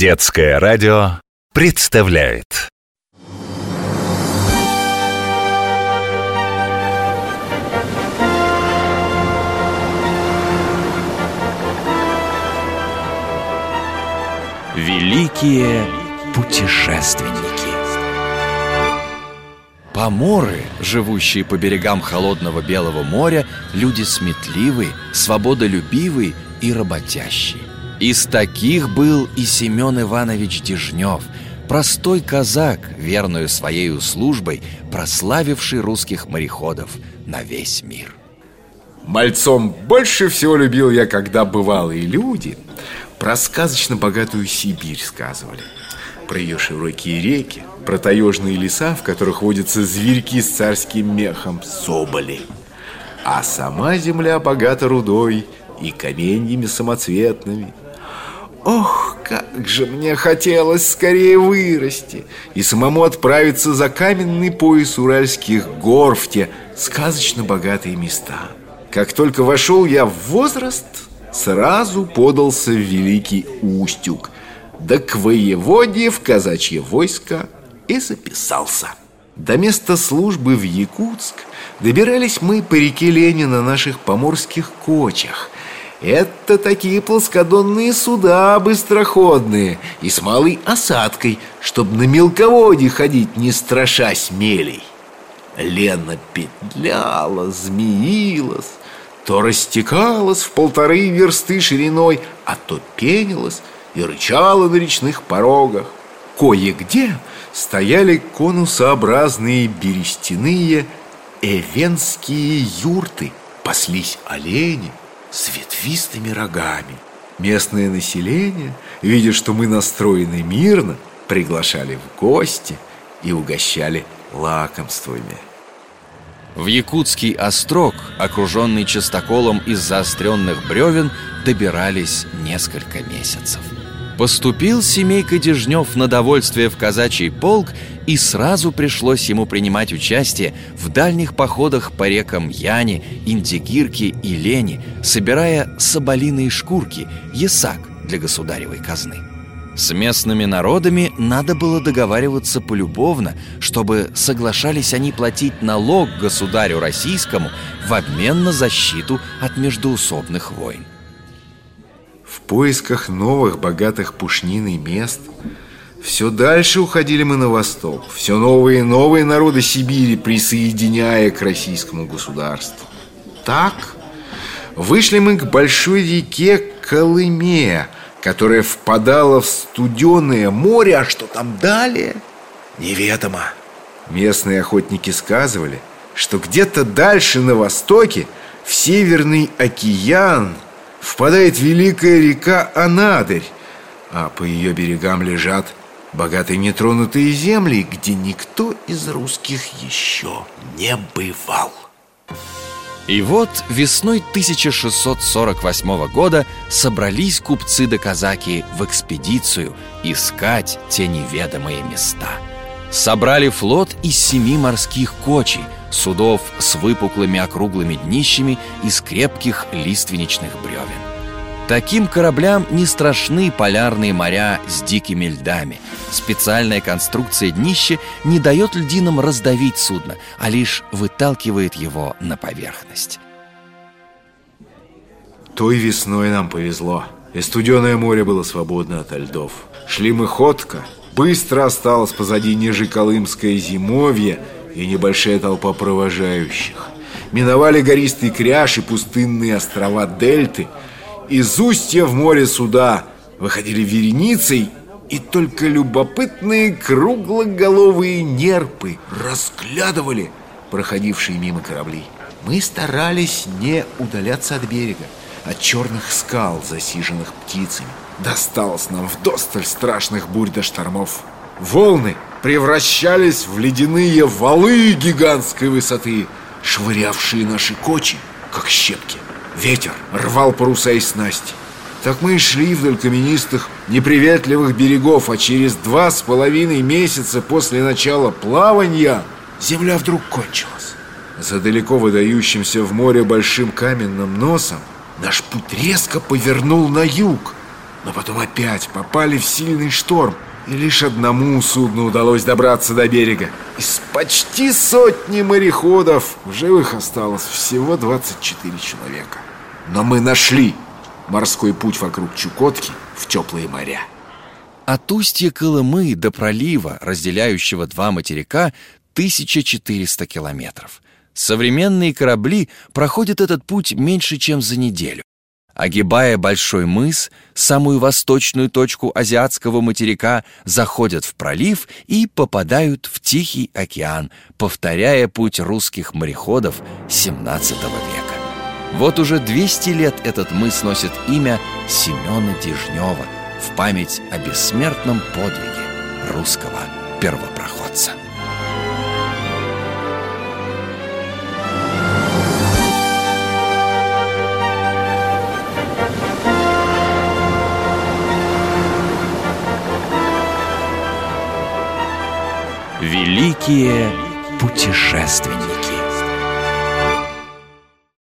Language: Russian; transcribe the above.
Детское радио представляет Великие путешественники Поморы, живущие по берегам холодного Белого моря, люди сметливые, свободолюбивые и работящие. Из таких был и Семен Иванович Дежнев, простой казак, верную своей службой, прославивший русских мореходов на весь мир. Мальцом больше всего любил я, когда бывалые люди про сказочно богатую Сибирь сказывали – про ее широкие реки, про таежные леса, в которых водятся зверьки с царским мехом, соболи. А сама земля богата рудой и каменьями самоцветными. Ох, как же мне хотелось скорее вырасти и самому отправиться за каменный пояс уральских гор в те сказочно богатые места. Как только вошел я в возраст, сразу подался в Великий Устюг – да к воеводе в казачье войско и записался. До места службы в Якутск добирались мы по реке Лени на наших поморских кочах. Это такие плоскодонные суда быстроходные и с малой осадкой, чтобы на мелководье ходить, не страшась мелей. Лена петляла, змеилась, то растекалась в полторы версты шириной, а то пенилась и рычала на речных порогах. Кое-где стояли конусообразные берестяные эвенские юрты, паслись олени с ветвистыми рогами. Местное население, видя, что мы настроены мирно, приглашали в гости и угощали лакомствами. В якутский острог, окруженный частоколом из заостренных бревен, добирались несколько месяцев. Поступил семейка Дежнев на довольствие в казачий полк, и сразу пришлось ему принимать участие в дальних походах по рекам Яне, Индигирке и Лени, собирая соболиные шкурки, ясак для государевой казны. С местными народами надо было договариваться полюбовно, чтобы соглашались они платить налог государю российскому в обмен на защиту от междуусобных войн поисках новых богатых пушниной мест все дальше уходили мы на восток, все новые и новые народы Сибири присоединяя к российскому государству. Так вышли мы к большой реке Колыме, которая впадала в студеное море, а что там далее, неведомо. Местные охотники сказывали, что где-то дальше на востоке в Северный океан – впадает великая река Анадырь, а по ее берегам лежат богатые нетронутые земли, где никто из русских еще не бывал. И вот весной 1648 года собрались купцы да казаки в экспедицию искать те неведомые места. Собрали флот из семи морских кочей – судов с выпуклыми округлыми днищами из крепких лиственничных бревен. Таким кораблям не страшны полярные моря с дикими льдами. Специальная конструкция днища не дает льдинам раздавить судно, а лишь выталкивает его на поверхность. Той весной нам повезло. И студеное море было свободно от льдов. Шли мы ходко. Быстро осталось позади ниже Колымское зимовье – и небольшая толпа провожающих. Миновали гористый кряж и пустынные острова Дельты. Из устья в море суда выходили вереницей, и только любопытные круглоголовые нерпы разглядывали проходившие мимо корабли. Мы старались не удаляться от берега, от черных скал, засиженных птицами. Досталось нам вдосталь страшных бурь до штормов. Волны превращались в ледяные валы гигантской высоты, швырявшие наши кочи, как щепки. Ветер рвал паруса и снасти. Так мы и шли вдоль каменистых, неприветливых берегов, а через два с половиной месяца после начала плавания земля вдруг кончилась. За далеко выдающимся в море большим каменным носом наш путь резко повернул на юг, Но потом опять попали в сильный шторм И лишь одному судну удалось добраться до берега Из почти сотни мореходов в живых осталось всего 24 человека Но мы нашли морской путь вокруг Чукотки в теплые моря От устья Колымы до пролива, разделяющего два материка, 1400 километров. Современные корабли проходят этот путь меньше, чем за неделю. Огибая Большой мыс, самую восточную точку азиатского материка, заходят в пролив и попадают в Тихий океан, повторяя путь русских мореходов XVII века. Вот уже 200 лет этот мыс носит имя Семена Дежнева в память о бессмертном подвиге русского первопроходца. Великие путешественники.